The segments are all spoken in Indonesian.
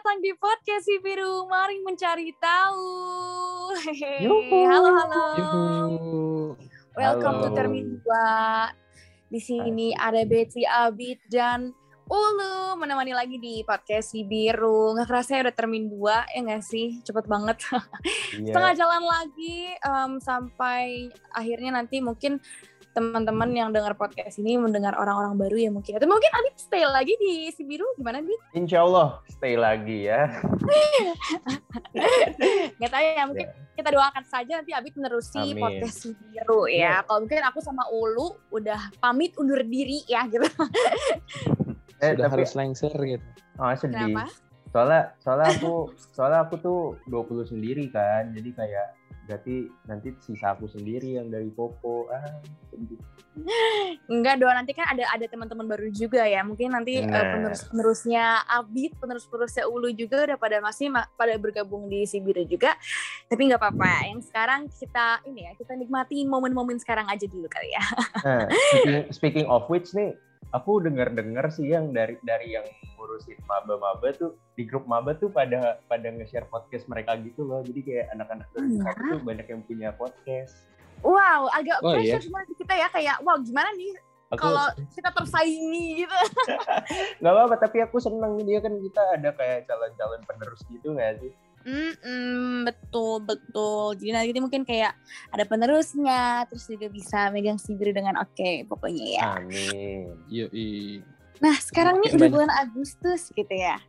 datang di podcast si Biru. Mari mencari tahu. Hehehe. Halo, halo. Yuhu. Welcome to Halo. Termin 2. Di sini ada Betty, Abid, dan Ulu menemani lagi di podcast si Biru. Nggak kerasa ya udah Termin 2, ya nggak sih? Cepet banget. Iya. Setengah jalan lagi em, sampai akhirnya nanti mungkin teman-teman yang dengar podcast ini mendengar orang-orang baru ya mungkin. Atau mungkin Abid stay lagi di si Biru. Gimana, Abid? Insya Allah stay lagi ya. Nggak tahu ya, mungkin kita doakan saja nanti Abid menerusi Amin. podcast si Biru Iya. ya. Kalau mungkin aku sama Ulu udah pamit undur diri ya gitu. Eh, Sudah tapi harus lengser gitu. oh, sedih. Kenapa? Soalnya soalnya aku soalnya aku tuh 20 sendiri kan. Jadi kayak berarti nanti sisa aku sendiri yang dari Popo. Ah, sedih. Enggak dong, nanti kan ada ada teman-teman baru juga ya. Mungkin nanti eh, Benar. penerus-penerusnya Abid, penerus-penerusnya Ulu juga udah pada masih ma- pada bergabung di si Biru juga. Tapi nggak apa-apa. Yang sekarang kita ini ya, kita nikmati momen-momen sekarang aja dulu kali ya. Nah, speaking, speaking of which nih, aku dengar-dengar sih yang dari dari yang ngurusin maba-maba tuh di grup maba tuh pada pada nge-share podcast mereka gitu loh. Jadi kayak anak-anak dari Iya. aku tuh banyak yang punya podcast. Wow, agak Oh, pressure iya? semua di kita ya kayak wow gimana nih Aku kalau kita tersaingi gitu. nggak apa-apa, tapi aku seneng dia kan kita ada kayak calon-calon penerus gitu nggak sih? Mm-mm, betul betul. Jadi nanti mungkin kayak ada penerusnya, terus juga bisa megang Biru dengan oke pokoknya ya. Amin. Yoi. Nah sekarang nih Makin udah bulan Agustus gitu ya.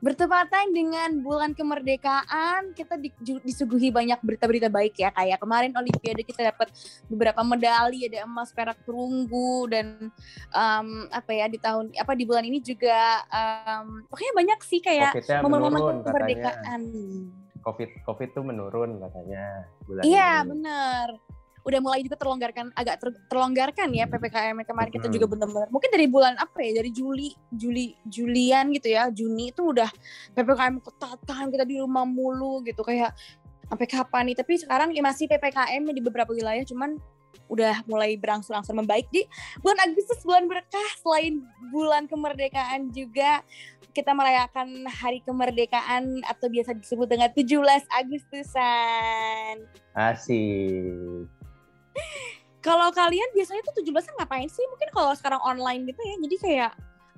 Bertepatan dengan bulan kemerdekaan, kita di- disuguhi banyak berita-berita baik ya. Kayak kemarin Olimpiade kita dapat beberapa medali, ada emas, perak, perunggu, dan em, apa ya di tahun apa di bulan ini juga em, pokoknya banyak sih kayak momen-momen katanya. kemerdekaan. Covid Covid tuh menurun katanya bulan Iya ini. Udah mulai juga terlonggarkan agak ter- terlonggarkan ya ppkm kemarin kita Hmm. juga bener-bener. Mungkin dari bulan apa ya? Dari Juli, Juli, Julian gitu ya. Juni itu udah ppkm ketatan kita di rumah mulu gitu kayak sampai kapan nih? Tapi sekarang ya masih ppkm di beberapa wilayah, cuman udah mulai berangsur-angsur membaik di bulan Agustus bulan berkah selain bulan kemerdekaan juga kita merayakan hari kemerdekaan atau biasa disebut dengan 17 Agustusan. Asik. Kalau kalian biasanya tuh 17-an ngapain sih? Mungkin kalau sekarang online gitu ya. Jadi kayak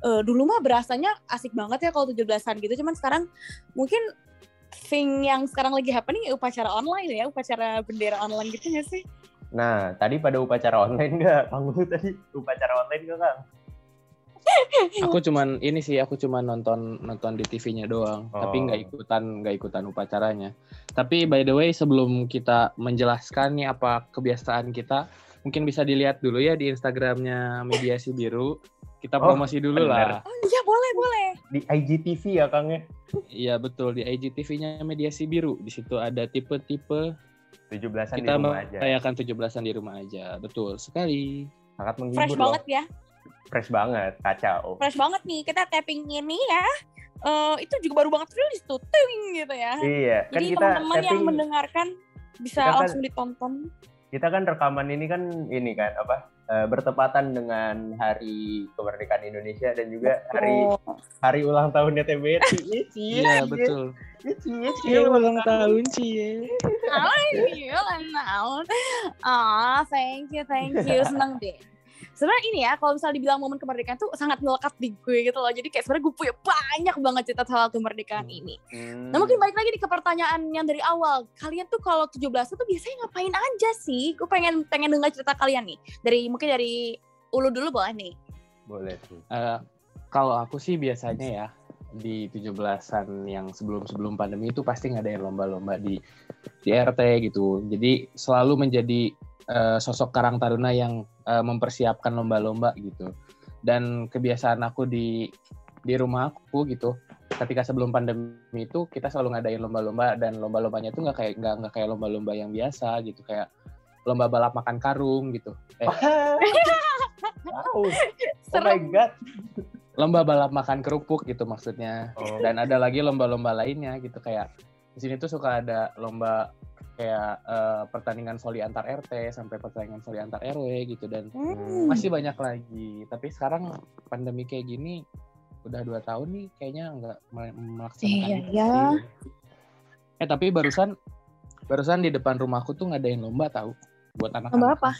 eh, dulu mah berasanya asik banget ya kalau 17-an gitu. Cuman sekarang mungkin thing yang sekarang lagi happening ya upacara online ya, upacara bendera online gitu gak sih? Nah, tadi pada upacara online nggak? Kamu tadi upacara online nggak, Kang? Aku cuman ini sih aku cuman nonton nonton di TV-nya doang, tapi Oh. nggak ikutan nggak ikutan upacaranya. Tapi by the way sebelum kita menjelaskan nih apa kebiasaan kita, mungkin bisa dilihat dulu ya di Instagramnya Mediasi Biru. Kita Oh, promosi dulu bener. lah. Oh iya boleh boleh. Di IGTV ya, Kang ya? Iya betul di IGTV-nya Mediasi Biru. Di situ ada tipe-tipe 17-an di kita rumah aja. merayakan 17-an di rumah aja. Betul sekali. Sangat menghibur Fresh loh. banget ya. Fresh banget, kacau. Fresh banget nih. Kita tapping ini ya. Eh itu juga baru banget rilis tuh. Ting gitu ya. Iya, kan Jadi teman-teman yang mendengarkan bisa kita kan- langsung ditonton. kita kan rekaman ini kan ini kan apa? eh, bertepatan dengan Hari Kemerdekaan Indonesia dan juga hari Oh. hari ulang tahunnya TBRI. Cie, Iya betul. Iya ulang tahun sih ya. Iya, tahun. Ah, thank you, thank you. Seneng deh. Sebenarnya ini ya, kalau misalnya dibilang momen kemerdekaan tuh sangat melekat di gue gitu loh. Jadi kayak sebenarnya gue punya banyak banget cerita soal kemerdekaan ini. Hmm. Nah mungkin balik lagi nih ke pertanyaan yang dari awal. Kalian tuh kalau 17 tuh biasanya ngapain aja sih? Gue pengen pengen dengar cerita kalian nih. Dari mungkin dari Ulu dulu boleh nih. boleh tuh. Eh, kalau aku sih biasanya ya di 17-an yang sebelum-sebelum pandemi itu pasti ngadain lomba-lomba di di RT gitu. Jadi selalu menjadi eh, sosok Karang Taruna yang eh, mempersiapkan lomba-lomba gitu. Dan kebiasaan aku di di rumah aku gitu. Ketika sebelum pandemi itu kita selalu ngadain lomba-lomba dan lomba-lombanya itu nggak kayak nggak nggak kayak lomba-lomba yang biasa gitu kayak lomba balap makan karung gitu. Eh, Wow. Oh my god. lomba balap makan kerupuk gitu maksudnya. Oh. dan ada lagi lomba-lomba lainnya gitu kayak di sini tuh suka ada lomba kayak eh, pertandingan voli antar RT sampai pertandingan voli antar RW gitu dan Hmm. masih banyak lagi tapi sekarang pandemi kayak gini udah dua tahun nih kayaknya nggak mel- melaksanakan Iya, iya. sih. Eh tapi barusan barusan di depan rumahku tuh ngadain lomba tahu buat anak-anak. Lomba apa?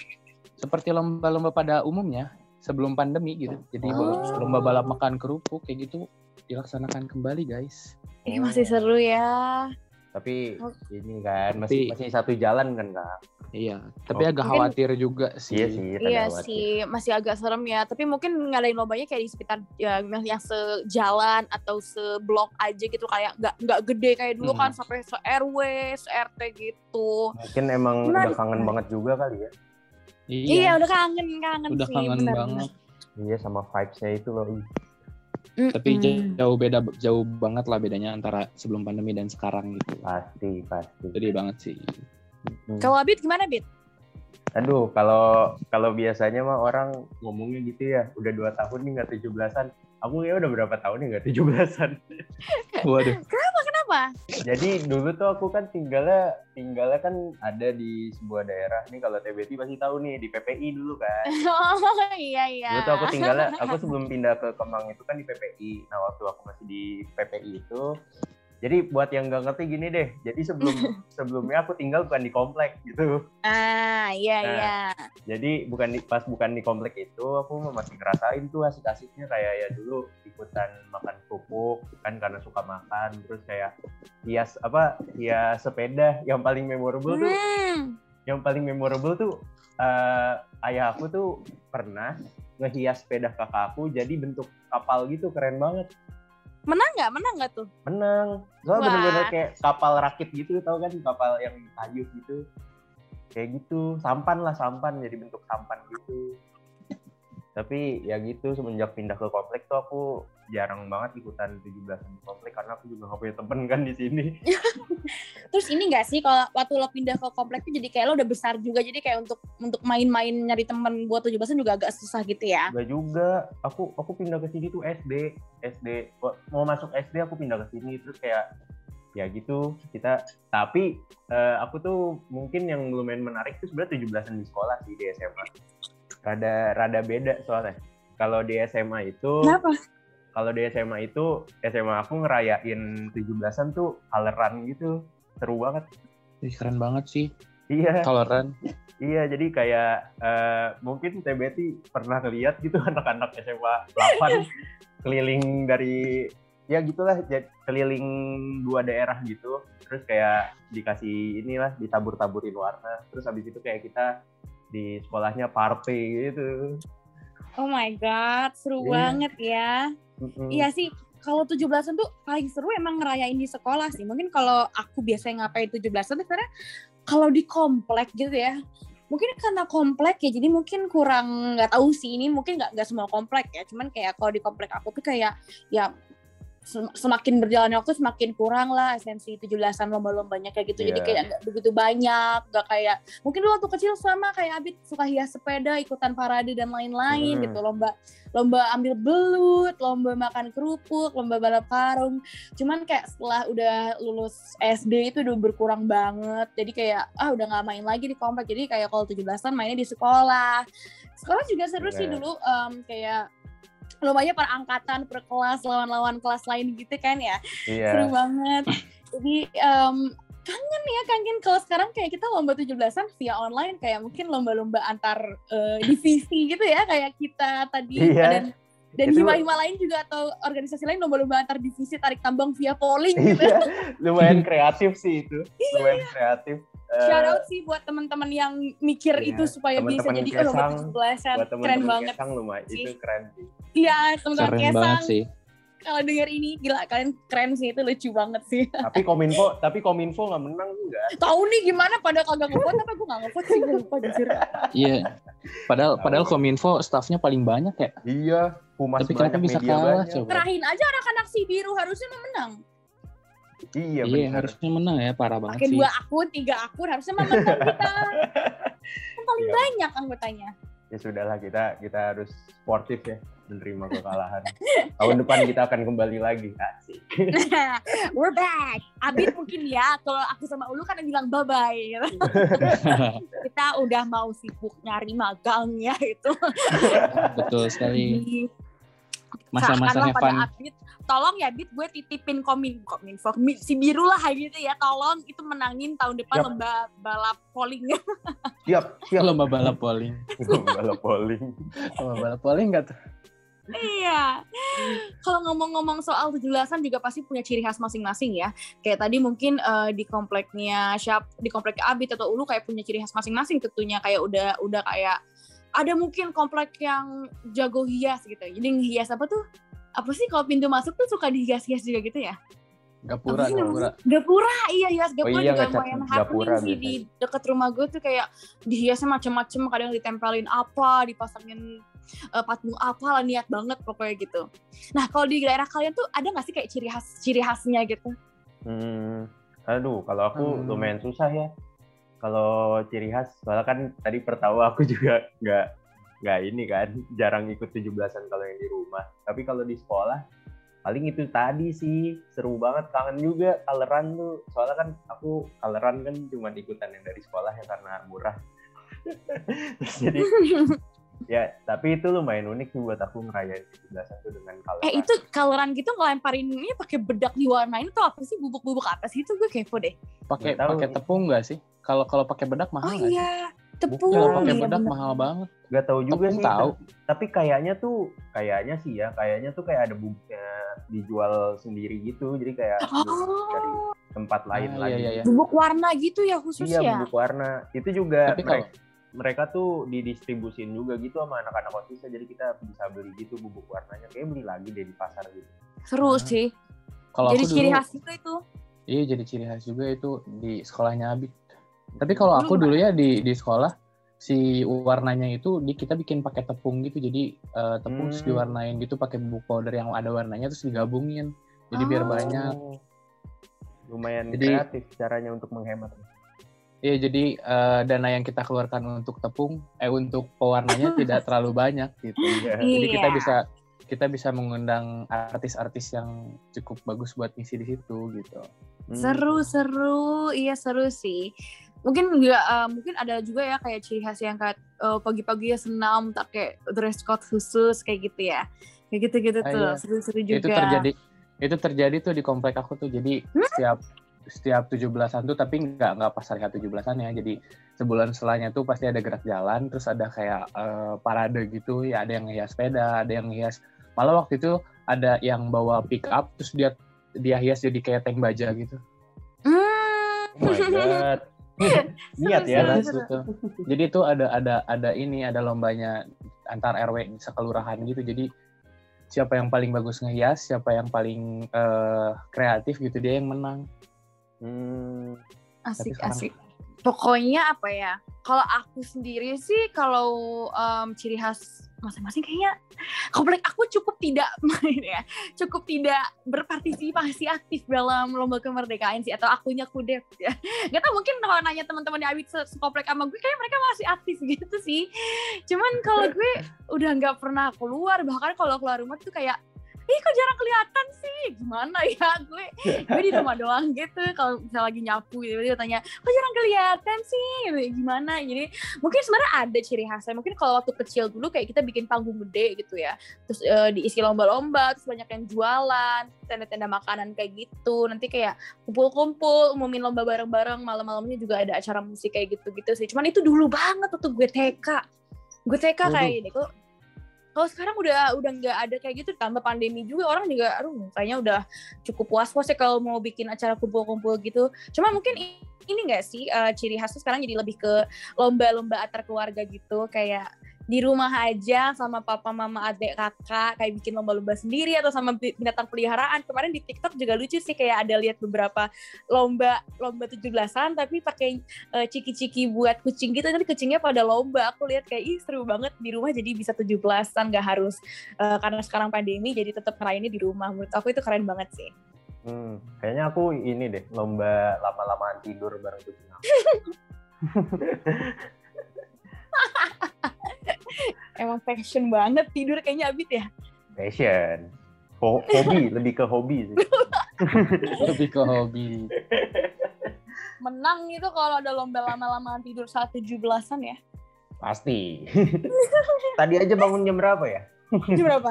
Seperti lomba-lomba pada umumnya sebelum pandemi gitu. Jadi Oh. lomba balap makan kerupuk kayak gitu dilaksanakan kembali guys. Ih, masih seru ya. Tapi Oh. ini kan masih Tapi- masih satu jalan kan kak? Iya, tapi Oh. agak Mungkin- khawatir juga sih. Iya sih. Iya khawatir. sih, masih agak serem ya. Tapi mungkin ngadain lombanya kayak di sekitar ya, yang sejalan atau seblok aja gitu kayak nggak nggak gede kayak dulu Hmm. kan sampai se RW, se RT gitu. Mungkin emang Menarik. udah kangen banget juga kali ya. Iya, udah kangen kangen udah sih. kangen bener, banget. Iya sama vibes-nya itu loh. Ih. bener. Tapi jauh beda jauh banget lah bedanya antara sebelum pandemi dan sekarang gitu. Pasti pasti. Gede banget sih. Kalau Abid gimana Bid? Aduh, kalau kalau biasanya mah orang ngomongnya gitu ya, udah dua tahun nih nggak tujuh belasan. Aku ya udah berapa tahun nih nggak tujuh belasan. Waduh. Kenapa? Jadi dulu tuh aku kan tinggalnya tinggalnya kan ada di sebuah daerah nih kalau TBT pasti tahu nih di PPI dulu kan. Oh iya iya. Dulu tuh aku tinggalnya, aku sebelum pindah ke Kemang itu kan di PPI. Nah waktu aku masih di PPI itu, jadi buat yang nggak ngerti gini deh. Jadi sebelum sebelumnya aku tinggal bukan di komplek gitu. Ah iya Nah. iya. Jadi bukan di, pas bukan di komplek itu, aku masih ngerasain tuh asik-asiknya kayak ya dulu ikutan makan kerupuk kan karena suka makan. Terus kayak hias apa hias sepeda yang paling memorable tuh Hmm. yang paling memorable tuh eh, ayah aku tuh pernah ngehias sepeda kakak aku jadi bentuk kapal gitu keren banget Menang nggak? Menang nggak tuh? menang. Soalnya bener-bener kayak kapal rakit gitu tau kan? Kapal yang kayu gitu. Kayak gitu. Sampan lah sampan. Jadi bentuk sampan gitu tapi ya gitu semenjak pindah ke komplek tuh aku jarang banget ikutan 17 di komplek karena aku juga gak punya temen kan di sini Terus ini nggak sih kalau waktu lo pindah ke komplek tuh jadi kayak lo udah besar juga jadi kayak untuk untuk main-main nyari temen buat 17 juga agak susah gitu ya. Enggak juga. Aku aku pindah ke sini tuh SD. SD mau masuk SD aku pindah ke sini terus kayak ya gitu kita tapi eh, aku tuh mungkin yang lumayan menarik tuh sebenarnya 17-an di sekolah sih di SMA. Rada rada beda soalnya. Kalau di SMA itu Kenapa? kalau di SMA itu SMA aku ngerayain 17-an tuh coloran gitu. Seru banget. Ih, keren banget sih. Iya. Coloran. Iya, jadi kayak eh, mungkin TBT pernah lihat gitu anak-anak SMA 8 keliling dari ya gitulah keliling dua daerah gitu. Terus kayak dikasih inilah ditabur-taburin warna. Terus habis itu kayak kita di sekolahnya party gitu. Oh my god, seru Iya. banget ya. Mm-mm. Iya sih, kalau 17-an tuh paling seru emang ngerayain di sekolah sih. Mungkin kalau aku biasanya ngapain 17-an tuh karena kalau di komplek gitu ya. Mungkin karena komplek ya, jadi mungkin kurang nggak tahu sih ini mungkin nggak nggak semua komplek ya. Cuman kayak kalau di komplek aku tuh kayak ya semakin berjalannya waktu semakin kurang lah esensi 17-an lomba-lombanya kayak gitu. Jadi Iya. kayak nggak begitu banyak, nggak kayak mungkin dulu waktu kecil sama kayak Abid suka hias sepeda, ikutan parade dan lain-lain Hmm. gitu lomba lomba ambil belut, lomba makan kerupuk, lomba balap karung. Cuman kayak setelah udah lulus SD itu udah berkurang banget. Jadi kayak ah udah nggak main lagi di komplek. Jadi kayak kalau 17-an mainnya di sekolah. Sekolah juga seru sih Bener. dulu em, kayak lombanya per angkatan, per kelas, lawan-lawan kelas lain gitu kan ya. Seru Iya. banget. Jadi em, kangen ya kangen kalau sekarang kayak kita lomba 17-an via online kayak mungkin lomba-lomba antar eh, divisi gitu ya kayak kita tadi Iya. dan dan hima-hima lain juga atau organisasi lain lomba-lomba antar divisi tarik tambang via polling gitu. Iya, lumayan kreatif sih itu. Lumayan kreatif. Eh, Shout out sih buat teman-teman yang mikir Iya, itu supaya bisa teman-teman jadi oh, lomba Kesang, 17-an. buat Keren teman-teman banget. Kesang lumayan sih. itu keren sih. Iya, teman-teman Keren Kesang. banget sih. Kalau denger ini gila kalian keren sih itu lucu banget sih. Tapi kominfo, tapi kominfo nggak menang juga. Tahu nih gimana pada kagak ngevote apa gue gak ngevote sih gue lupa jujur. Iya. Padahal Tahu. padahal Kominfo staffnya paling banyak ya. Iya, humas Tapi kenapa bisa kalah banyak. coba? Kerahin aja anak-anak si biru harusnya menang. Iya, Iya, benar. harusnya menang ya, parah banget Pakai sih. dua akun, tiga akun harusnya menang kita. Kan paling Iya. banyak anggotanya. Ya sudahlah kita kita harus sportif ya menerima kekalahan. Tahun depan kita akan kembali lagi. Asik. We're back. Abid mungkin ya, kalau aku sama Ulu kan bilang bye-bye. gitu. kita udah mau sibuk nyari magang ya itu. Betul sekali. Di- Masa-masa Usahakanlah have pada fun. Tolong ya Bit gue titipin komin kominfo mi- si biru lah gitu ya tolong itu menangin tahun depan Yap. lomba balap polling Siap, siap. Lomba balap polling. Balap polling. Lomba balap polling nggak tuh? iya kalau ngomong-ngomong soal 17-an juga pasti punya ciri khas masing-masing ya kayak tadi mungkin eh, di kompleknya siap di komplek Abit atau Ulu kayak punya ciri khas masing-masing tentunya kayak udah udah kayak ada mungkin komplek yang jago hias gitu jadi hias apa tuh apa sih kalau pintu masuk tuh suka dihias-hias juga gitu ya Gapura, gapura. Gapura, iya hias Gapura iya, juga lumayan Gapura happening sih di deket rumah gue tuh kayak dihiasnya macam-macam kadang ditempelin apa, dipasangin eh, patung apa lah niat banget pokoknya gitu. Nah kalau di daerah kalian tuh ada nggak sih kayak ciri khas ciri khasnya gitu? Hmm, aduh, kalau aku Hmm. lumayan susah ya. Kalau ciri khas, soalnya kan tadi pertama aku juga nggak nggak ini kan, jarang ikut 17-an kalau yang di rumah. Tapi kalau di sekolah, paling itu tadi sih seru banget, kangen juga coloran tuh. Soalnya kan aku coloran kan cuma ikutan yang dari sekolah ya karena murah. Terus jadi ya, tapi itu lumayan unik sih buat aku ngerayain 17-an tuh dengan coloran. Eh itu coloran gitu ngelemparin ini pakai bedak diwarnain tuh apa sih bubuk-bubuk apa sih itu gue kepo deh. Pakai pakai tepung nggak sih? Kalau kalau pakai bedak Oh mahal nggak sih? Iya tepung. Kalau pakai iya bedak bener. mahal banget. Gak tahu juga Tepung sih. tahu. Tapi kayaknya tuh, kayaknya sih ya, kayaknya tuh kayak ada bubuknya dijual sendiri gitu. Jadi kayak dari Oh, tempat lain Ah, lagi. iya, iya, iya. bubuk warna gitu ya khusus Iya, ya? bubuk warna. Itu juga Tapi mereka, mereka tuh didistribusin juga gitu sama anak-anak OSIS jadi kita bisa beli gitu bubuk warnanya. Kayak beli lagi deh di pasar gitu. Seru Ah. sih. Kalau Jadi ciri dulu, khas juga itu. iya jadi ciri khas juga itu di sekolahnya Abid. Tapi kalau aku Dulu ya di di sekolah si warnanya itu di kita bikin pakai tepung gitu. Jadi eh, tepung terus Hmm. diwarnain gitu pakai bubuk powder yang ada warnanya terus digabungin. Jadi biar Oh. banyak. Oh. Lumayan Jadi- kreatif caranya untuk menghemat. Iya jadi eh, dana yang kita keluarkan untuk tepung eh untuk pewarnanya tidak terlalu banyak gitu. Iya. Jadi kita Iya. bisa kita bisa mengundang artis-artis yang cukup bagus buat ngisi di situ gitu. Hmm. Seru seru, iya seru sih. Mungkin juga eh, mungkin ada juga ya kayak ciri khas yang kayak eh, pagi-pagi ya senam pakai dress code khusus kayak gitu ya. Kayak gitu-gitu Ah, tuh, iya. seru-seru juga. Itu terjadi itu terjadi tuh di komplek aku tuh. Jadi setiap setiap 17-an tuh tapi nggak nggak pas hari 17-an ya. Jadi sebulan setelahnya tuh pasti ada gerak jalan, terus ada kayak eh, parade gitu, ya ada yang hias sepeda, ada yang hias malah waktu itu ada yang bawa pick up terus dia dia hias jadi kayak tank baja gitu. Hmm. Oh my god. Niat ya. Seru, gitu. Jadi itu ada ada ada ini ada lombanya antar RW sekelurahan gitu. Jadi siapa yang paling bagus ngehias, siapa yang paling eh, kreatif gitu dia yang menang. Hmm. Asik sekarang- asik. Pokoknya apa ya? Kalau aku sendiri sih kalau em, ciri khas masing-masing kayaknya komplek aku cukup tidak main ya, cukup tidak berpartisipasi aktif dalam lomba kemerdekaan sih atau akunya kudep ya. Gak tau mungkin kalau nanya teman-teman di Abit se- sekomplek sama gue kayak mereka masih aktif gitu sih. Cuman kalau gue udah nggak pernah keluar bahkan kalau keluar rumah tuh kayak ih kok jarang kelihatan sih? Gimana ya gue? Gue di rumah doang gitu kalau misalnya lagi nyapu gitu dia tanya kok jarang kelihatan sih? Gitu. gimana? Jadi mungkin sebenarnya ada ciri khasnya. Mungkin kalau waktu kecil dulu kayak kita bikin panggung gede gitu ya. Terus eh, diisi lomba-lomba terus banyak yang jualan tenda-tenda makanan kayak gitu. Nanti kayak kumpul-kumpul umumin lomba bareng-bareng. Malam-malamnya juga ada acara musik kayak gitu-gitu sih. Cuman itu dulu banget waktu gue TK gue TK kayak ini kok kalau sekarang udah udah nggak ada kayak gitu tambah pandemi juga orang juga aduh kayaknya udah cukup puas-puas ya kalau mau bikin acara kumpul-kumpul gitu. Cuma mungkin ini nggak sih eh, ciri khasnya sekarang jadi lebih ke lomba-lomba antar keluarga gitu kayak di rumah aja sama papa mama adik kakak kayak bikin lomba-lomba sendiri atau sama bi- binatang peliharaan. Kemarin di TikTok juga lucu sih kayak ada lihat beberapa lomba lomba 17-an tapi pakai eh, ciki-ciki buat kucing gitu nanti kucingnya pada lomba. Aku lihat kayak ih seru banget di rumah jadi bisa 17-an nggak harus eh, karena sekarang pandemi jadi tetap ngerayainnya di rumah. Menurut aku itu keren banget sih. Hmm, kayaknya aku ini deh lomba lama-lamaan tidur bareng kucing aku. emang passion banget tidur kayaknya Abid ya Passion. Ho- hobi, lebih ke hobi sih. Lebih ke hobi. menang itu kalau ada lomba lama-lamaan tidur saat 17-an ya Pasti. Tadi aja bangun jam berapa ya? jam berapa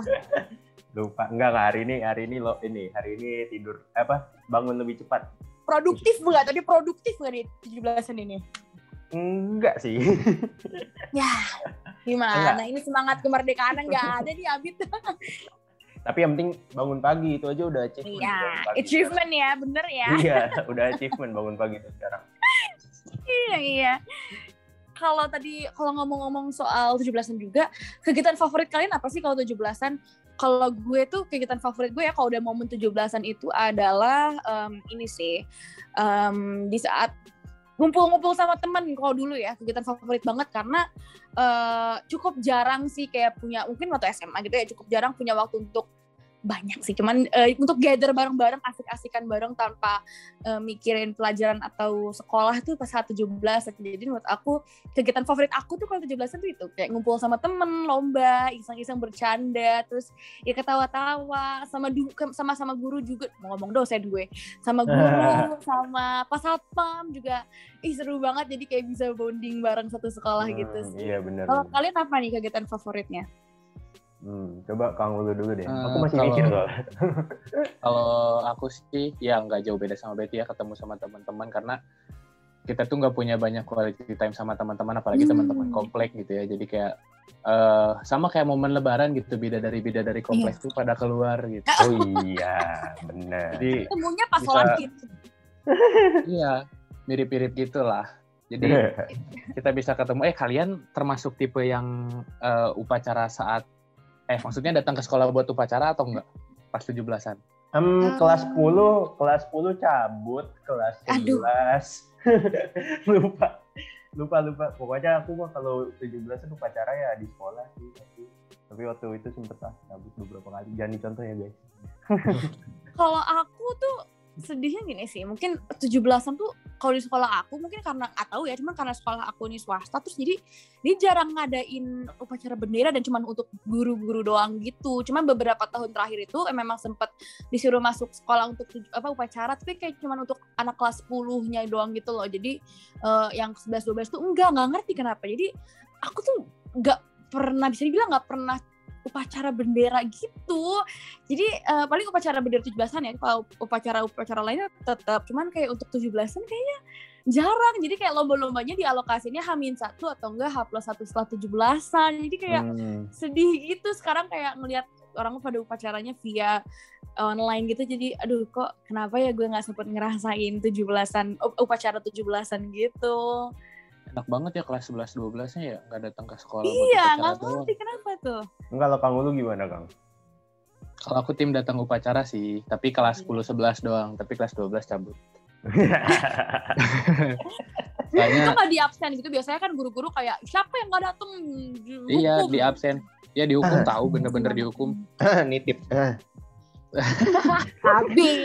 lupa enggak enggak hari ini hari ini lo ini hari ini tidur apa bangun lebih cepat Produktif nggak? Tadi produktif nggak di 17-an ini? Enggak sih Ya, gimana? Ini semangat kemerdekaan nggak ada di Abid. tapi yang penting bangun pagi itu aja udah achievement Iya, achievement ya, bener ya. iya udah achievement bangun pagi itu sekarang Iya, iya. Kalau tadi kalau ngomong-ngomong soal 17-an juga, kegiatan favorit kalian apa sih kalau 17-an? Kalau gue tuh kegiatan favorit gue ya kalau udah momen 17-an itu adalah em, ini sih. em, di saat ngumpul-ngumpul sama temen kalau dulu ya kegiatan favorit banget karena eh, cukup jarang sih kayak punya mungkin waktu SMA gitu ya cukup jarang punya waktu untuk banyak sih. Cuman eh, untuk gather bareng-bareng asik-asikan bareng tanpa eh, mikirin pelajaran atau sekolah tuh pas saat 17 jadi menurut aku kegiatan favorit aku tuh kalau 17 tuh itu. Kayak ngumpul sama temen lomba iseng-iseng bercanda terus ya ketawa-tawa. Sama sama sama guru juga. Mau ngomong dosen gue. Sama guru sama pas satpam juga. Ih seru banget. Jadi kayak bisa bonding bareng satu sekolah gitu Hmm, sih. iya benar kalau kalian apa nih kegiatan favoritnya Hmm, coba Kang Ulu dulu deh. Eh, Aku masih kalau- mikir soalnya. Kalau aku sih ya nggak jauh beda sama Betty ya ketemu sama teman-teman karena kita tuh nggak punya banyak quality time sama teman-teman apalagi Hmm. teman-teman komplek gitu ya. Jadi kayak eh, sama kayak momen lebaran gitu beda dari beda dari kompleks tuh pada keluar gitu. Oh iya, benar. Jadi temunya pas Bisa- sholat id iya mirip-mirip gitulah. Jadi kita bisa ketemu eh kalian termasuk tipe yang eh, upacara saat eh maksudnya datang ke sekolah buat upacara atau enggak pas 17-an? Em, kelas 10, kelas 10 cabut, kelas Aduh. 11 lupa. Lupa lupa. Pokoknya aku mah kalau 17 itu upacara ya di sekolah sih, tapi tapi waktu itu sempet lah cabut beberapa kali. Jangan dicontoh ya, guys. kalau aku tuh sedihnya gini sih mungkin 17-an tuh kalau di sekolah aku mungkin karena tahu ya cuman karena sekolah aku ini swasta terus jadi dia jarang ngadain upacara bendera dan cuman untuk guru-guru doang gitu. Cuman beberapa tahun terakhir itu eh, memang sempat disuruh masuk sekolah untuk apa upacara tapi kayak cuman untuk anak kelas 10-nya doang gitu loh. Jadi eh, yang 11 12 tuh enggak nggak ngerti kenapa. Jadi aku tuh nggak pernah bisa dibilang nggak pernah upacara bendera gitu. Jadi eh, paling upacara bendera 17-an ya kalau upacara-upacara lainnya tetap. Cuman kayak untuk 17-an kayaknya jarang. Jadi kayak lomba-lombanya dialokasinya Hamin satu atau enggak H plus satu setelah 17-an jadi kayak Hmm. sedih gitu. Sekarang kayak ngelihat orang pada upacaranya via online gitu. Jadi aduh kok kenapa ya gue nggak sempet ngerasain 17-an up- upacara 17-an gitu Enak banget ya kelas 11 12-nya ya nggak datang ke sekolah buat iya nggak ngerti kenapa tuh Enggak, kalau Kang Ulu gimana, Kang? Kalau aku tim datang upacara sih, tapi kelas 10 11 doang, tapi kelas 12 cabut. itu Soalnya nggak di absen gitu biasanya kan guru-guru kayak siapa yang nggak dateng iya di absen. Ya dihukum tahu bener-bener dihukum. Nitip. habis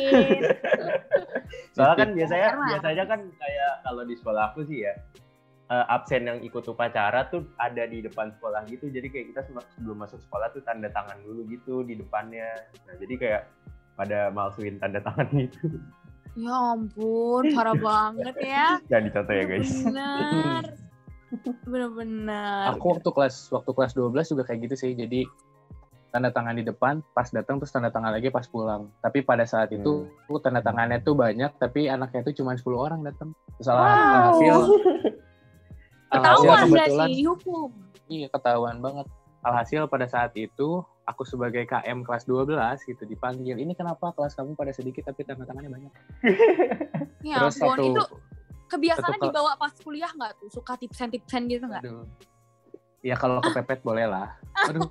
Soalnya kan biasanya biasanya kan kayak kalau di sekolah aku sih ya eh, absen yang ikut upacara tuh ada di depan sekolah gitu. Jadi kayak kita sebelum masuk sekolah tuh tanda tangan dulu gitu di depannya. Nah, jadi kayak pada malsuin tanda tangan gitu. Ya ampun, parah banget ya. Jangan dicontoh ya, guys. Bener. Bener-bener. Aku waktu kelas waktu kelas 12 juga kayak gitu sih. Jadi tanda tangan di depan, pas datang terus tanda tangan lagi pas pulang. Tapi pada saat itu Hmm. tanda tangannya tuh banyak, tapi anaknya tuh cuma 10 orang datang. Terus Wow. alhasil Ketahuan kebetulan berarti hukum. iya ketahuan banget. Alhasil pada saat itu aku sebagai KM kelas 12 gitu dipanggil. Ini kenapa kelas kamu pada sedikit tapi tanda tangannya banyak? Ya Terus ampun, satu itu kebiasaannya satu dibawa pas kuliah nggak tuh? Suka tipsen-tipsen gitu nggak? Ya kalau kepepet boleh lah. Aduh,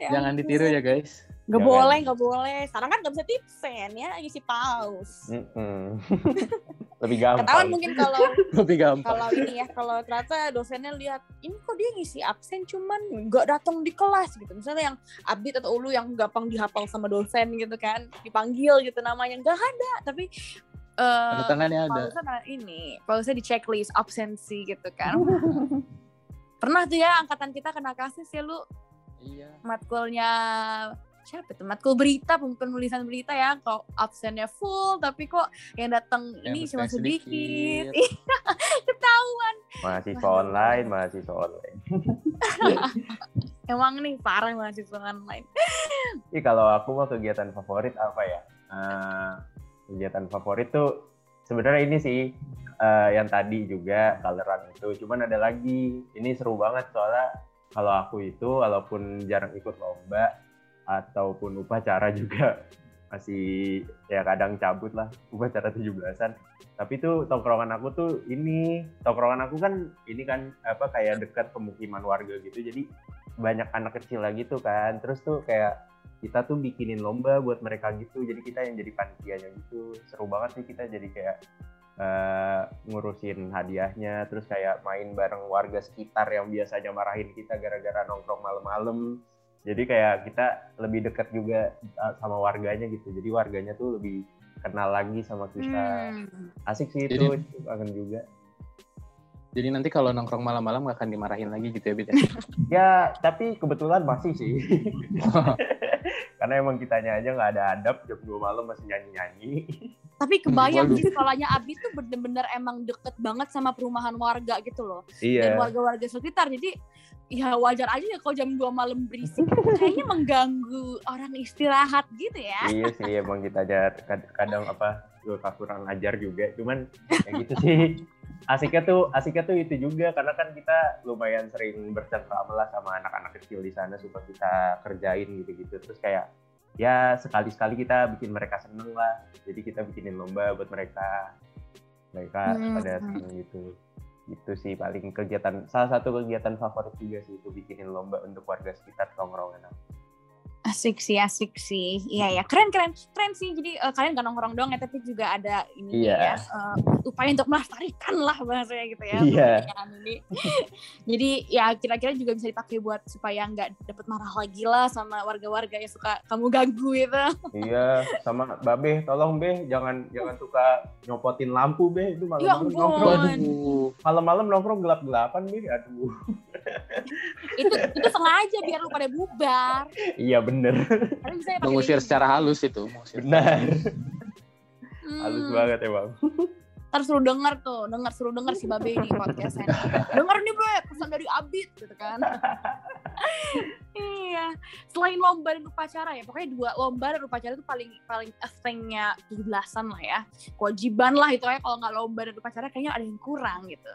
Ya jangan ditiru ya guys. Jangan. boleh, nggak boleh. Sekarang kan nggak bisa tipsen ya, isi paus. Mm-mm. Lebih gampang. Ketahuan mungkin kalau Lebih gampang. kalau ini ya kalau ternyata dosennya lihat ini kok dia ngisi absen cuman nggak datang di kelas gitu misalnya yang abdi atau ulu yang gampang dihafal sama dosen gitu kan dipanggil gitu namanya nggak ada tapi eh tangannya ada. pausnya nah ini pausnya di checklist absensi gitu kan pernah tuh ya angkatan kita kena kasus ya lu Iya. matkulnya siapa tuh matkul berita penulisan berita ya kok absennya full tapi kok yang datang ini cuma sedikit, sedikit. Iya, ketahuan Mahasiswa online, mahasiswa online. Emang nih parah mahasiswa online. Ih kalau aku mau kegiatan favorit apa ya? Uh, kegiatan favorit tuh sebenarnya ini sih uh, yang tadi juga coloran itu. Cuman ada lagi. Ini seru banget soalnya kalau aku itu walaupun jarang ikut lomba ataupun upacara juga masih ya kadang cabut lah upacara 17-an. Tapi tuh tongkrongan aku tuh ini tongkrongan aku kan ini kan apa kayak dekat pemukiman warga gitu. Jadi banyak anak kecil lagi tuh kan. Terus tuh kayak kita tuh bikinin lomba buat mereka gitu. Jadi kita yang jadi panitianya gitu. Seru banget sih kita jadi kayak uh, ngurusin hadiahnya terus kayak main bareng warga sekitar yang biasanya marahin kita gara-gara nongkrong malam-malam jadi kayak kita lebih dekat juga sama warganya gitu jadi warganya tuh lebih kenal lagi sama kita hmm. asik sih itu jadi, kangen juga jadi nanti kalau nongkrong malam-malam gak akan dimarahin lagi gitu ya Bita? Ya? ya tapi kebetulan masih sih karena emang kitanya aja nggak ada adab jam dua malam masih nyanyi-nyanyi tapi kebayang sih sekolahnya Abi tuh bener-bener emang deket banget sama perumahan warga gitu loh. Iya. Dan warga-warga sekitar. Jadi ya wajar aja ya kalau jam 2 malam berisik. Kayaknya mengganggu orang istirahat gitu ya. Iya sih emang kita aja kadang apa suka kurang ajar juga. Cuman ya gitu sih. Asiknya tuh asiknya tuh itu juga karena kan kita lumayan sering bercengkrama lah sama anak-anak kecil di sana suka kita kerjain gitu-gitu. Terus kayak ya sekali-sekali kita bikin mereka seneng lah jadi kita bikinin lomba buat mereka mereka hmm. pada seneng gitu itu sih paling kegiatan salah satu kegiatan favorit juga sih itu bikinin lomba untuk warga sekitar tongkrongan Asik sih, asik sih. Iya ya, keren keren keren sih. Jadi uh, kalian gak nongkrong doang ya, tapi juga ada ini yeah. ya uh, upaya untuk melestarikan lah bahasanya gitu ya. Iya. Ini. Jadi ya kira-kira juga bisa dipakai buat supaya nggak dapat marah lagi lah sama warga-warga yang suka kamu ganggu itu. Iya, sama Babe, tolong Be, jangan jangan suka nyopotin lampu Be, itu malam-malam ya nongkrong. Malam-malam nongkrong gelap-gelapan Be, aduh. itu itu sengaja biar lu pada bubar. Iya bener. Mengusir secara halus itu. Mengusir benar. Hmm. Halus banget ya Ntar suruh denger tuh, denger suruh denger si Babe ini podcastnya. denger nih Bre, pesan dari Abid gitu kan. iya. Selain lomba dan upacara ya, pokoknya dua lomba dan upacara itu paling paling thingnya tujuh belasan lah ya. Kewajiban lah itu ya kalau nggak lomba dan upacara kayaknya ada yang kurang gitu.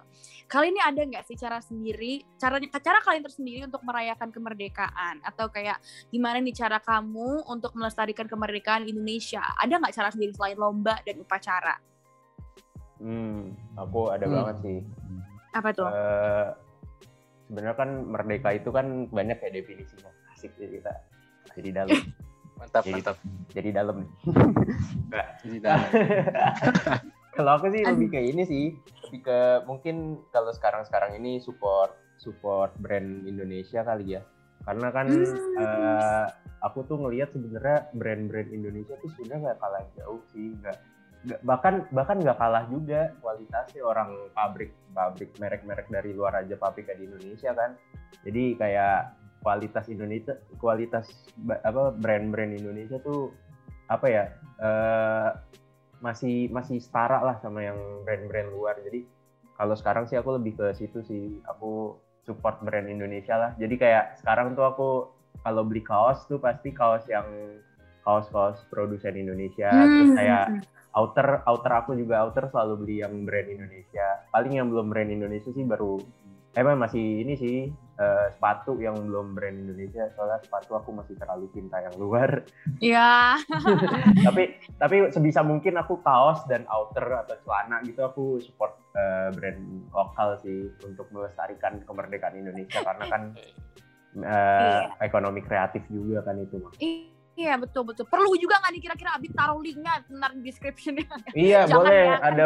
Kali ini ada nggak sih cara sendiri, caranya cara kalian tersendiri untuk merayakan kemerdekaan atau kayak gimana nih cara kamu untuk melestarikan kemerdekaan Indonesia? Ada nggak cara sendiri selain lomba dan upacara? Hmm, aku ada hmm. banget sih. Apa tuh? Uh, Sebenarnya kan merdeka itu kan banyak ya definisinya. Asik sih kita. Jadi dalam. Mantap, jadi, mantap. Jadi dalam nih. jadi dalam. kalau aku sih lebih kayak ini sih, lebih ke mungkin kalau sekarang-sekarang ini support support brand Indonesia kali ya. Karena kan hmm. uh, aku tuh ngelihat sebenarnya brand-brand Indonesia tuh sebenarnya nggak kalah jauh sih, nggak bahkan bahkan nggak kalah juga kualitasnya orang pabrik pabrik merek-merek dari luar aja pabrik di Indonesia kan. Jadi kayak kualitas Indonesia kualitas apa brand-brand Indonesia tuh apa ya uh, masih masih setara lah sama yang brand-brand luar. Jadi kalau sekarang sih aku lebih ke situ sih. Aku support brand Indonesia lah. Jadi kayak sekarang tuh aku kalau beli kaos tuh pasti kaos yang kaos-kaos produsen Indonesia. Hmm. terus kayak outer outer aku juga outer selalu beli yang brand Indonesia. Paling yang belum brand Indonesia sih baru emang masih ini sih uh, sepatu yang belum brand Indonesia. Soalnya sepatu aku masih terlalu cinta yang luar. Iya. Tapi tapi sebisa mungkin aku kaos dan outer atau celana gitu aku support uh, brand lokal sih untuk melestarikan kemerdekaan Indonesia. Karena kan uh, iya. ekonomi kreatif juga kan itu mah Iya betul betul. Perlu juga nggak nih kira-kira Abi taruh linknya ntar di description Iya Jangan boleh. Ya, ada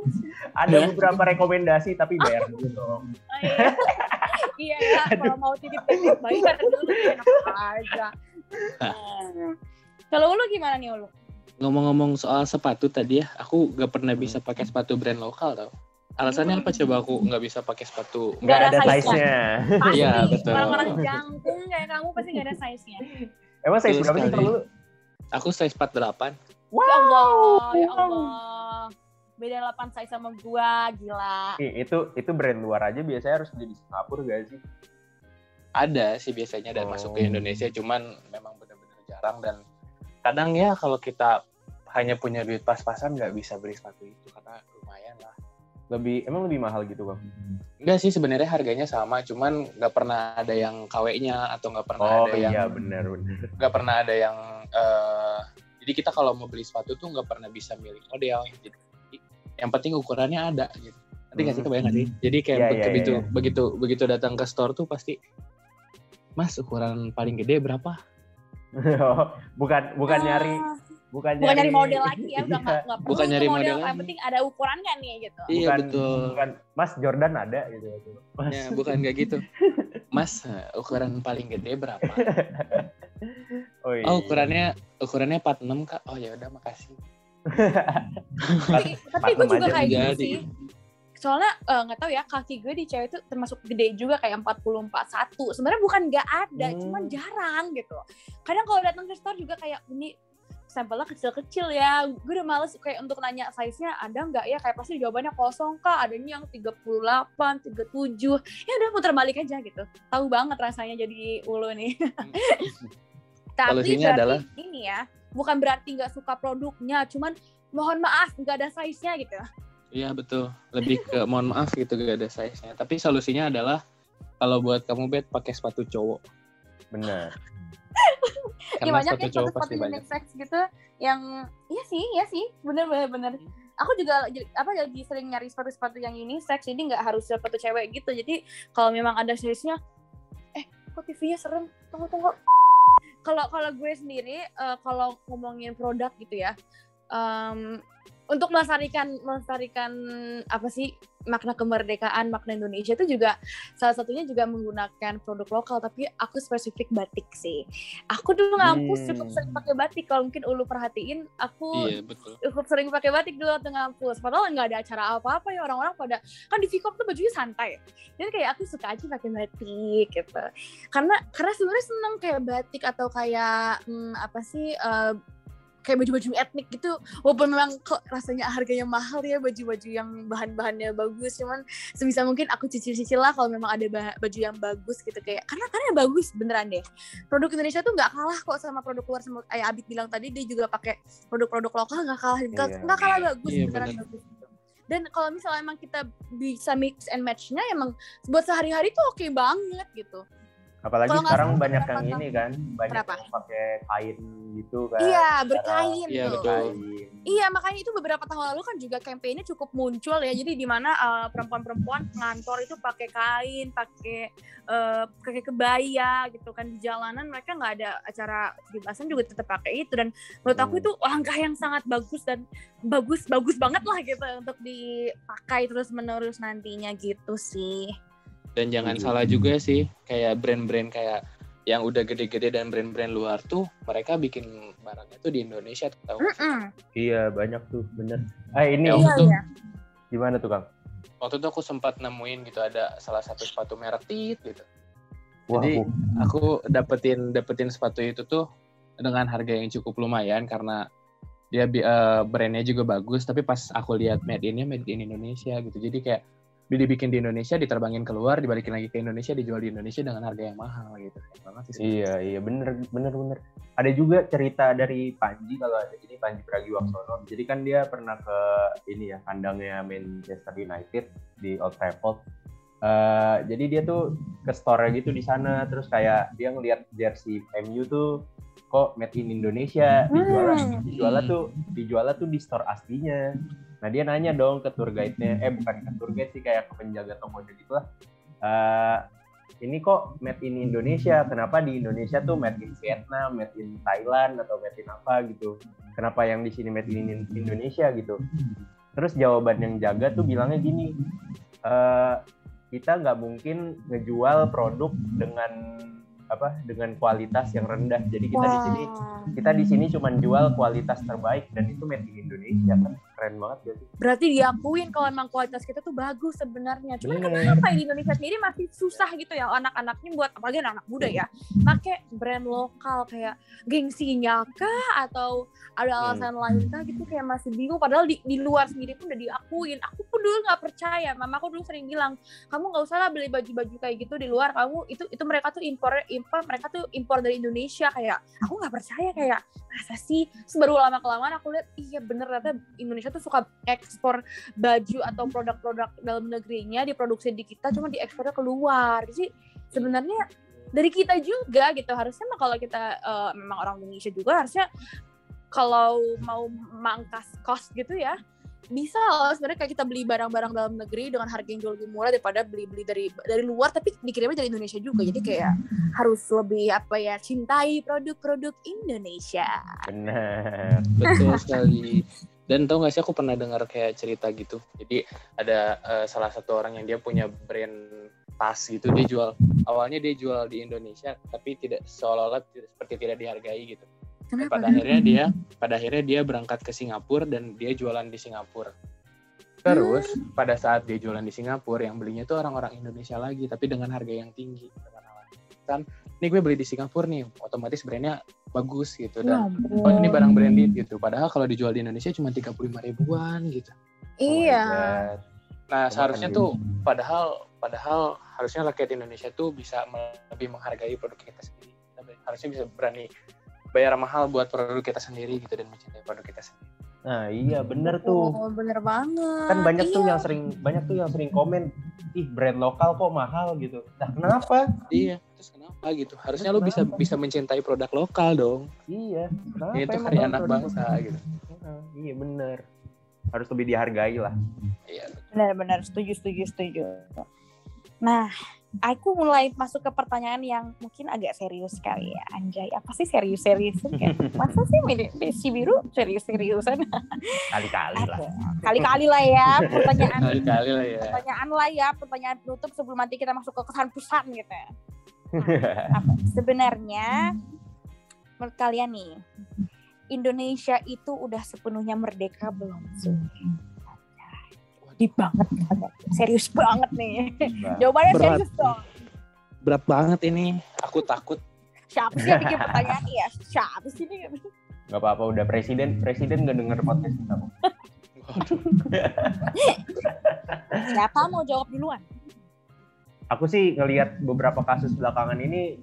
ada beberapa rekomendasi tapi bayar dulu dong. Oh, iya. iya ya, kalau mau titip titip bayar dulu enak aja. Kalau lu gimana nih lu? Ngomong-ngomong soal sepatu tadi ya, aku gak pernah bisa pakai sepatu brand lokal tau. Alasannya apa coba aku nggak bisa pakai sepatu? Nggak ada size-nya. Iya betul. Orang-orang jangkung kayak kamu pasti nggak ada size-nya. Emang size berapa sih perlu? Aku size 48. Wow. Ya Allah, ya Allah. Beda 8 size sama gua, gila. Ih, itu itu brand luar aja biasanya harus beli di Singapura gak sih? ada sih biasanya dan masuk ke Oh. Indonesia cuman memang benar-benar jarang dan kadang ya kalau kita hanya punya duit pas-pasan nggak bisa beli sepatu itu karena lumayan lah Lebih emang lebih mahal gitu bang? enggak sih sebenarnya harganya sama cuman nggak pernah ada yang KW-nya atau nggak pernah Oh ada yang iya benar benar. nggak pernah ada yang eh, jadi kita kalau mau beli sepatu tuh nggak pernah bisa milih model jadi yang penting ukurannya ada gitu nanti nggak sih Hmm. kebayang nggak sih jadi kayak Iya, iya, begitu iya. begitu begitu datang ke store tuh pasti mas ukuran paling gede berapa Oh, bukan bukan Ah, nyari bukan, bukan nyari model lagi ya udah Iya. nggak perlu Bukan nyari model yang lagi. penting ada ukurannya nih gitu iya Bukan- betul bukan Mas Jordan ada gitu. Mas. ya bukan kayak gitu mas eh, ukuran paling gede berapa Oh, iya. oh ukurannya ukurannya 46 kak oh ya udah makasih tapi, tapi gue juga kayak gitu jadi. sih soalnya eh, nggak tahu ya kaki gue di cewek itu termasuk gede juga kayak 44 satu sebenarnya bukan nggak ada Hmm. cuman jarang gitu kadang kalau datang ke store juga kayak ini sampelnya kecil-kecil ya gue udah males kayak untuk nanya size nya ada nggak ya kayak pasti jawabannya kosong kak adanya yang 38 37 ya udah putar balik aja gitu tahu banget rasanya jadi ulu nih tapi berarti adalah- ini ya bukan berarti nggak suka produknya cuman mohon maaf nggak ada size nya gitu Iya betul. Lebih ke mohon maaf gitu gak ada size-nya. Tapi solusinya adalah kalau buat kamu bet pakai sepatu cowok. Benar. ya banyak sepatu ya banyak. unisex gitu yang iya sih iya sih bener bener bener. Aku juga apa lagi sering nyari sepatu-sepatu yang unisex jadi nggak harus sepatu cewek gitu. Jadi kalau memang ada size nya eh kok TV-nya serem? Tunggu tunggu. Kalau kalau gue sendiri eh, kalau ngomongin produk gitu ya em, untuk melestarikan melestarikan apa sih makna kemerdekaan makna Indonesia itu juga salah satunya juga menggunakan produk lokal tapi aku spesifik batik sih. Aku dulu ngampus Hmm. cukup sering pakai batik. Kalau mungkin ulu perhatiin aku Iya betul. cukup sering pakai batik dulu waktu ngampus. Padahal nggak ada acara apa-apa ya orang-orang pada kan di Vicom tuh bajunya santai. Jadi kayak aku suka aja pakai batik gitu. Karena karena sebenarnya seneng kayak batik atau kayak hmm, apa sih eh, kayak baju-baju etnik gitu walaupun memang kok rasanya harganya mahal ya baju-baju yang bahan-bahannya bagus cuman sebisa mungkin aku cicil-cicil lah kalau memang ada ba- baju yang bagus gitu kayak karena karena bagus beneran deh produk Indonesia tuh nggak kalah kok sama produk luar sama kayak Abid bilang tadi dia juga pakai produk-produk lokal nggak kalah nggak Iya. nggak kalah bagus Iya, beneran bener. bagus gitu. dan kalau misalnya emang kita bisa mix and match-nya emang buat sehari-hari tuh oke banget gitu Apalagi nggak sekarang banyak yang ini kan, banyak yang pakai kain gitu kan. iya berkain Iya, tuh betul. Kain. Iya makanya itu beberapa tahun lalu kan juga kampanye cukup muncul ya jadi di mana uh, perempuan-perempuan pengantor itu pakai kain pakai uh, pakai kebaya gitu kan di jalanan mereka nggak ada acara kebebasan juga tetap pakai itu dan menurut aku Hmm. itu langkah yang sangat bagus dan bagus bagus banget lah gitu untuk dipakai terus menerus nantinya gitu sih Dan jangan Setuju. salah juga sih, kayak brand-brand kayak yang udah gede-gede dan brand-brand luar tuh mereka bikin barangnya tuh di Indonesia tuh tahu. sih? Mm-mm. Iya banyak tuh bener. Ah ini Ya, iya waktu- iya gimana tuh kang? Waktu itu aku sempat nemuin gitu ada salah satu sepatu merek tit gitu. Wah, Jadi- aku- Aku dapetin dapetin sepatu itu tuh dengan harga yang cukup lumayan karena dia eh, brandnya juga bagus tapi pas aku lihat made in-nya made in Indonesia gitu. Jadi kayak dibikin di Indonesia, diterbangin keluar, dibalikin lagi ke Indonesia, dijual di Indonesia dengan harga yang mahal gitu. Banget sih. Iya iya bener bener bener. Ada juga cerita dari Panji kalau ada ini Panji Pragiwaksono. Jadi kan dia pernah ke ini ya kandangnya Manchester United di Old Trafford. Eh, jadi dia tuh ke store gitu di sana terus kayak dia ngeliat jersey MU tuh kok made in Indonesia dijual Hmm. dijual tuh dijual tuh di store aslinya. Nah dia nanya dong ke tour guide-nya, eh bukan ke tour guide sih kayak ke penjaga tokonya gitu lah. Eh, ini kok made in Indonesia, kenapa di Indonesia tuh made in Vietnam, made in Thailand atau made in apa gitu? Kenapa yang di sini made in Indonesia gitu? Terus jawaban yang jaga tuh bilangnya gini, eh kita nggak mungkin ngejual produk dengan apa dengan kualitas yang rendah. Jadi kita di sini kita di sini cuma jual kualitas terbaik dan itu made in Indonesia kan keren banget gak sih? berarti diakuin kalau emang kualitas kita tuh bagus sebenarnya. Cuma Bener. kenapa ya di Indonesia sendiri masih susah gitu ya anak-anaknya buat apalagi anak-anak muda ya pakai brand lokal kayak gengsinya kah atau ada alasan lain kah gitu kayak masih bingung padahal di, di luar sendiri pun udah diakuin. Aku pun dulu nggak percaya. Mamaku dulu sering bilang kamu nggak usah lah beli baju-baju kayak gitu di luar. Kamu itu itu mereka tuh impor impor mereka tuh impor dari Indonesia kayak aku nggak percaya kayak masa sih Terus baru lama kelamaan aku lihat iya bener ternyata Indonesia tuh suka ekspor baju atau produk-produk dalam negerinya diproduksi di kita cuma diekspornya keluar. Jadi sebenarnya dari kita juga gitu. Harusnya mah kalau kita eh, memang orang Indonesia juga harusnya kalau mau mangkas cost gitu ya bisa loh. Sebenarnya kayak kita beli barang-barang dalam negeri dengan harga yang jauh lebih murah daripada beli-beli dari dari luar tapi dikirimnya dari Indonesia juga. Jadi kayak harus lebih apa ya cintai produk-produk Indonesia. Bener. Betul sekali. Dan tau gak sih aku pernah dengar kayak cerita gitu. Jadi ada eh, salah satu orang yang dia punya brand tas gitu. Dia jual awalnya dia jual di Indonesia tapi tidak seolah-olah tidak- seperti tidak dihargai gitu. Kenapa pada akhirnya dia pada akhirnya dia berangkat ke Singapura dan dia jualan di Singapura. Terus pada saat dia jualan di Singapura yang belinya tuh orang-orang Indonesia lagi tapi dengan harga yang tinggi. Dengan alasan, ini gue beli di Singapura nih, otomatis brandnya bagus gitu dan Ya oh ini barang branded gitu. Padahal kalau dijual di Indonesia cuma 35 ribuan gitu. Oh iya. Nah, seharusnya kan tuh padahal padahal harusnya rakyat Indonesia tuh bisa lebih menghargai produk kita sendiri. Harusnya bisa berani bayar mahal buat produk kita sendiri gitu dan mencintai produk kita sendiri. Nah iya bener tuh. oh, bener banget Kan banyak tuh Iya. yang sering banyak tuh yang sering komen, ih brand lokal kok mahal gitu. Nah kenapa? Iya, terus kenapa gitu? Harusnya lu bisa bisa mencintai produk lokal dong. Iya. Kenapa itu hari anak bangsa lokal? gitu. Nah, iya bener. Harus lebih dihargai lah. Iya. Benar-benar setuju, setuju, setuju. Nah, aku mulai masuk ke pertanyaan yang mungkin agak serius kali ya, Anjay. Apa sih serius-seriusan kan? Masa sih si biru serius-seriusan? Kali-kali lah. Kali-kali lah ya pertanyaan Kali-kali lah ya. pertanyaan lah ya, pertanyaan penutup sebelum nanti kita masuk ke kesan pesan gitu ya. Apa? Sebenarnya menurut kalian nih, Indonesia itu udah sepenuhnya merdeka belum sih? Banget, serius banget nih. Nah, Jawabannya Berat. serius dong. Berat banget ini. Aku takut. Siapa sih yang bikin pertanyaan? Iya, siapa sih ini? Gak apa-apa udah presiden presiden gak denger podcast kita kok. Siapa mau jawab duluan? Aku sih ngelihat beberapa kasus belakangan ini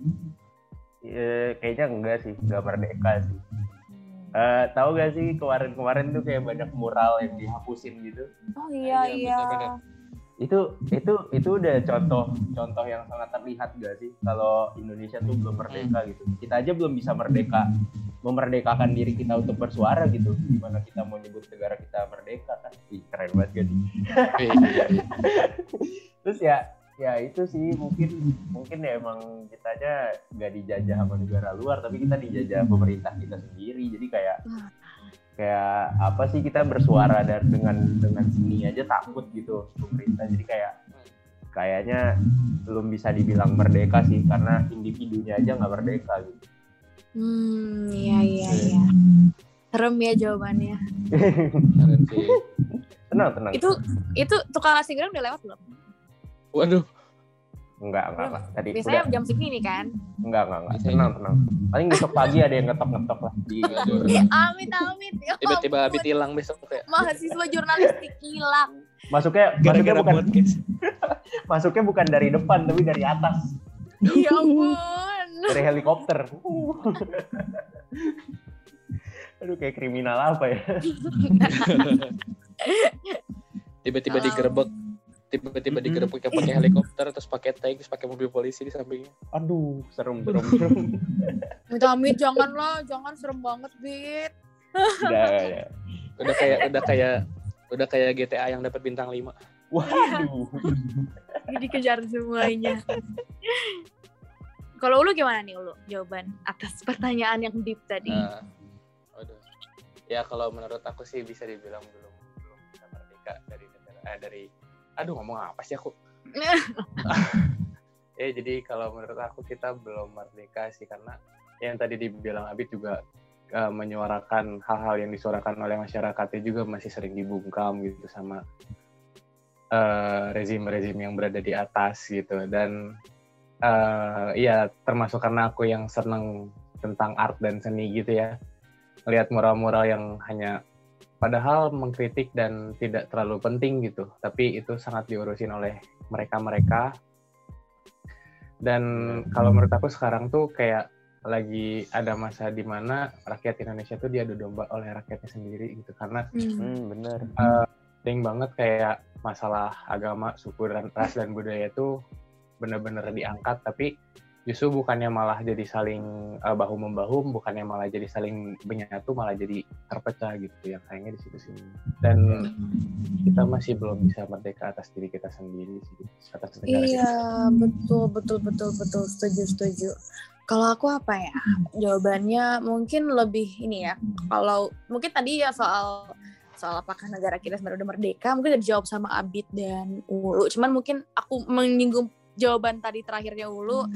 eh, kayaknya enggak sih, enggak merdeka sih. Eh, tahu gak sih kemarin-kemarin tuh kayak banyak mural yang dihapusin gitu. Oh iya Iya, iya. benar-benar. Itu itu itu udah contoh contoh yang sangat terlihat gak sih kalau Indonesia tuh belum merdeka gitu. Kita aja belum bisa merdeka memerdekakan diri kita untuk bersuara gitu. Gimana kita mau nyebut negara kita merdeka kan? Ih, keren banget gak sih? Iya, iya, iya. terus ya ya itu sih mungkin mungkin ya emang kita aja nggak dijajah sama negara luar tapi kita dijajah pemerintah kita sendiri jadi kayak kayak apa sih kita bersuara dan dengan dengan seni aja takut gitu pemerintah jadi kayak kayaknya belum bisa dibilang merdeka sih karena individunya aja nggak merdeka gitu Hmm, iya iya iya. Serem ya jawabannya. Tenang tenang Itu itu tukang nasi goreng udah lewat belum? Waduh. enggak enggak enggak tadi Biasanya udah jam segini kan? enggak enggak enggak Biasanya. tenang tenang paling besok pagi ada yang ngetok ngetok lah di Aduh. Amit amit. Ya Tiba-tiba. Abid hilang besok kayak. mahasiswa jurnalistik hilang. masuknya masuknya Gara-gara bukan podcast. masuknya bukan dari depan tapi dari atas Ya ampun. dari helikopter. Aduh kayak kriminal apa ya? Tiba-tiba digerebek. Tiba-tiba Mm-mm. digerebek yang pakai helikopter terus pakai tank terus pakai mobil polisi di sampingnya. Aduh serem serem serem. Minta amit jangan lah, jangan serem banget, Bit. Udah ya. Udah kayak udah kayak udah kayak GTA yang dapat bintang 5. Waduh. Ini dikejar semuanya. Kalau lu gimana nih lu jawaban atas pertanyaan yang deep tadi? Nah, waduh. Ya kalau menurut aku sih bisa dibilang belum belum bisa merdeka dari negara eh, dari aduh ngomong apa sih aku? ya jadi kalau menurut aku kita belum merdeka sih karena yang tadi dibilang Abid juga uh, menyuarakan hal-hal yang disuarakan oleh masyarakatnya juga masih sering dibungkam gitu sama uh, rezim-rezim yang berada di atas gitu dan uh, ya termasuk karena aku yang seneng tentang art dan seni gitu ya lihat mural-mural yang hanya padahal mengkritik dan tidak terlalu penting gitu. Tapi itu sangat diurusin oleh mereka-mereka. Dan kalau menurut aku sekarang tuh kayak lagi ada masa di mana rakyat Indonesia tuh diadu domba oleh rakyatnya sendiri gitu. Karena hmm, hmm bener. uh, penting banget kayak masalah agama suku dan ras dan budaya itu benar-benar diangkat. Tapi justru bukannya malah jadi saling uh, bahu membahu bukannya malah jadi saling menyatu malah jadi terpecah gitu ya kayaknya di situ sih dan kita masih belum bisa merdeka atas diri kita sendiri sih atas negara iya kita. betul betul betul betul setuju setuju kalau aku apa ya? Jawabannya mungkin lebih ini ya. Kalau mungkin tadi ya soal soal apakah negara kita sebenarnya udah merdeka, mungkin udah dijawab sama Abid dan Ulu. Cuman mungkin aku menyinggung jawaban tadi terakhirnya Ulu,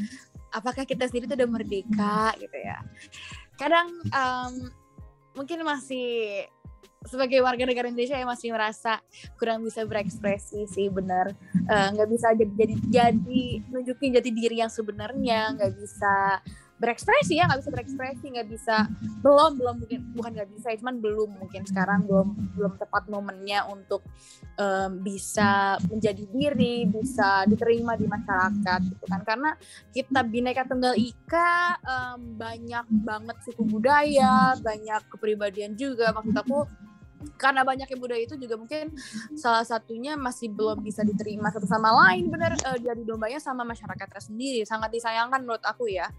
apakah kita sendiri tuh udah merdeka gitu ya? Kadang um, mungkin masih sebagai warga negara Indonesia yang masih merasa kurang bisa berekspresi sih benar eh, nggak uh, bisa jadi jadi jadi nunjukin jati diri yang sebenarnya nggak bisa berekspresi ya nggak bisa berekspresi nggak bisa belum belum mungkin bukan nggak bisa ya, cuman belum mungkin sekarang belum belum tepat momennya untuk um, bisa menjadi diri bisa diterima di masyarakat gitu kan. Karena kita bineka tunggal ika um, banyak banget suku budaya banyak kepribadian juga maksud aku karena banyaknya budaya itu juga mungkin salah satunya masih belum bisa diterima satu sama lain benar uh, dari dombanya sama masyarakat sendiri sangat disayangkan menurut aku ya.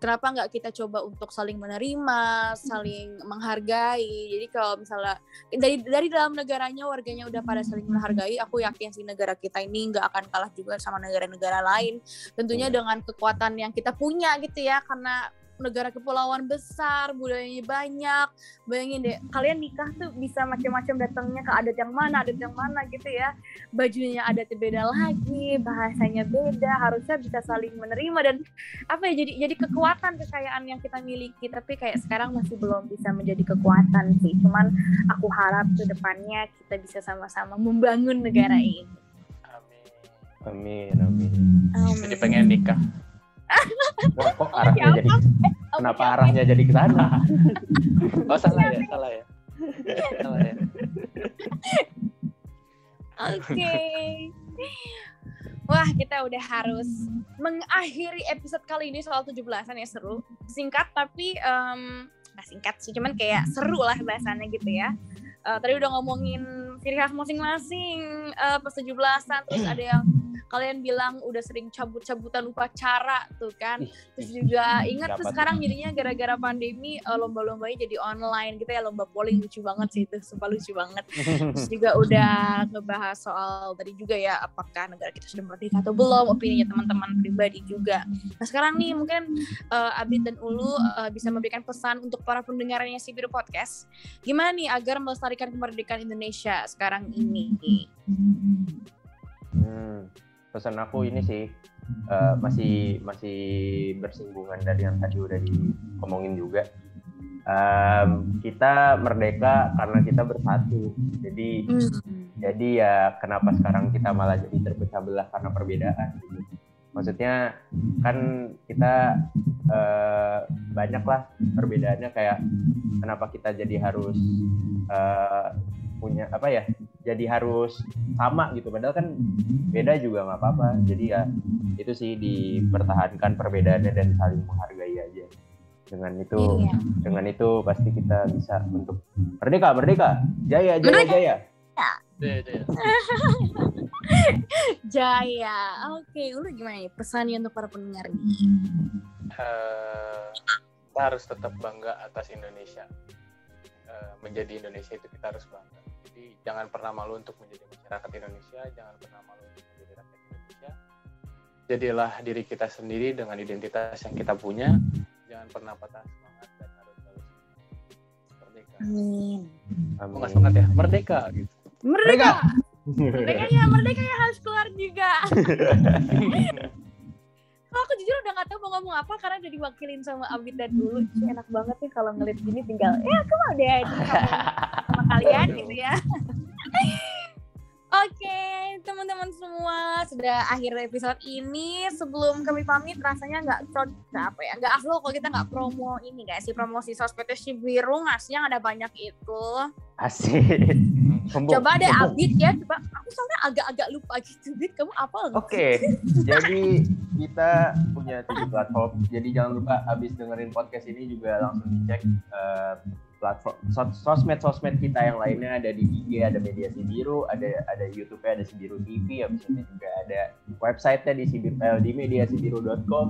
Kenapa nggak kita coba untuk saling menerima saling menghargai? Jadi kalau misalnya dari dari dalam negaranya warganya udah pada saling menghargai aku yakin sih negara kita ini nggak akan kalah juga sama negara-negara lain. Tentunya iya. dengan kekuatan yang kita punya gitu ya karena negara kepulauan besar, budayanya banyak. Bayangin deh, kalian nikah tuh bisa macam-macam datangnya ke adat yang mana, adat yang mana gitu ya. Bajunya adatnya beda lagi, bahasanya beda, harusnya bisa saling menerima dan apa ya jadi jadi kekuatan kekayaan yang kita miliki, tapi kayak sekarang masih belum bisa menjadi kekuatan sih. Cuman aku harap ke depannya kita bisa sama-sama membangun negara ini. Amin, amin. amin. Jadi pengen nikah. Wah, kok arahnya jadi eh, kenapa arahnya jadi ke sana? oh salah ya, salah ya. Salah ya. Oke. Wah, kita udah harus mengakhiri episode kali ini soal 17-an ya seru. Singkat tapi um, nah singkat sih, cuman kayak seru lah bahasannya gitu ya. Uh, tadi udah ngomongin ciri khas masing-masing uh, pas 17-an terus ada yang kalian bilang udah sering cabut-cabutan upacara tuh kan. Terus juga ingat tuh sekarang jadinya gara-gara pandemi uh, lomba-lombanya jadi online gitu ya lomba polling lucu banget sih itu sumpah lucu banget. Terus juga udah ngebahas soal tadi juga ya apakah negara kita sudah merdeka atau belum opininya teman-teman pribadi juga. Nah sekarang nih mungkin uh, Abid dan Ulu uh, bisa memberikan pesan untuk para pendengarnya si Biru Podcast. Gimana nih agar melestarikan kemerdekaan Indonesia sekarang ini hmm pesan aku ini sih uh, masih masih bersinggungan dari yang tadi udah diomongin juga. Um, kita merdeka karena kita bersatu. Jadi hmm. jadi ya kenapa sekarang kita malah jadi terpecah belah karena perbedaan? Gitu maksudnya kan kita uh, banyak lah perbedaannya kayak kenapa kita jadi harus uh, punya apa ya jadi harus sama gitu. Padahal kan beda juga nggak apa-apa. Jadi ya itu sih dipertahankan perbedaannya dan saling menghargai aja. Dengan itu iya. dengan itu pasti kita bisa untuk merdeka merdeka. Jaya jaya jaya. Jaya jaya. Oke lu gimana nih pesannya untuk para pendengar ini? Uh, kita harus tetap bangga atas Indonesia. Uh, menjadi Indonesia itu kita harus bangga jadi jangan pernah malu untuk menjadi masyarakat Indonesia, jangan pernah malu untuk menjadi rakyat Indonesia. Jadilah diri kita sendiri dengan identitas yang kita punya. Jangan pernah patah semangat dan harus selalu merdeka. Amin. Nggak semangat ya, merdeka gitu. Merdeka. Merdeka ya, merdeka ya harus keluar juga. Kalau aku jujur udah gak tahu mau ngomong apa karena udah diwakilin sama Abid dan dulu. Cih, enak banget nih kalau ngeliat gini tinggal ya aku mau deh kalian gitu ya. Oke, teman-teman semua, sudah akhir episode ini. Sebelum kami pamit, rasanya nggak apa ya, nggak afdol kalau kita nggak promo ini guys, si promosi sosmednya si Biru ngasihnya ada banyak itu. Asik. Sombong, Coba deh. Abid ya, coba. Aku soalnya agak-agak lupa gitu, Bid. Kamu apa? Oke, jadi kita punya tujuh platform. Jadi jangan lupa habis dengerin podcast ini juga langsung dicek eh, platform sos- sosmed sosmed kita yang lainnya ada di IG, ada media Sibiru, ada ada YouTube ada Sibiru TV, habis itu juga ada website-nya di Sibiru, eh, di mediasibiru.com.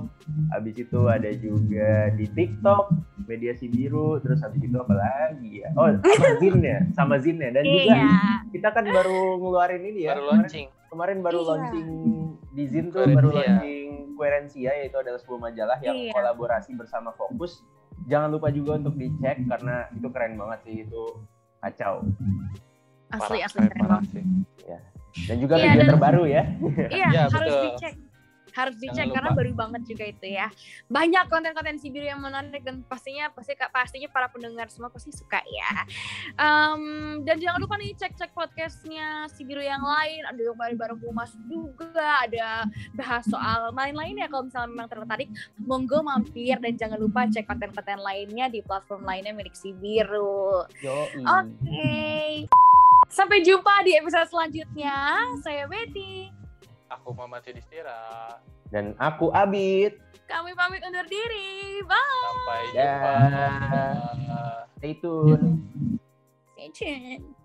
Habis itu ada juga di TikTok media Sibiru, terus habis itu apa lagi ya? Oh, sama Zin ya, sama Zin ya. Dan juga Iya. kita kan baru ngeluarin ini ya. Baru launching. kemarin baru Iya. launching di Zin tuh Koerensia. baru launching Koerensia yaitu adalah sebuah majalah yang Iya. kolaborasi bersama Fokus. Jangan lupa juga untuk dicek karena itu keren banget sih itu kacau. Asli, Parah, asli keren banget. sih. Dan juga Iya, media dan- terbaru ya. Iya, Iya, harus betul. dicek. Harus dicek Jangan karena lupa. baru banget juga itu ya. Banyak konten-konten Sibiru yang menarik dan pastinya pasti pastinya para pendengar semua pasti suka ya. Em, dan jangan lupa nih cek-cek podcastnya Sibiru yang lain. Ada yang mau masuk juga. Ada bahas soal lain-lain ya kalau misalnya memang tertarik. Monggo mampir dan jangan lupa cek konten-konten lainnya di platform lainnya milik Sibiru. Yoi. Oke. Sampai jumpa di episode selanjutnya. Saya Betty. Aku Muhammad Yudhistira. Dan aku Abid. Kami pamit undur diri. Bye. Sampai jumpa. Stay tune. Stay tuned.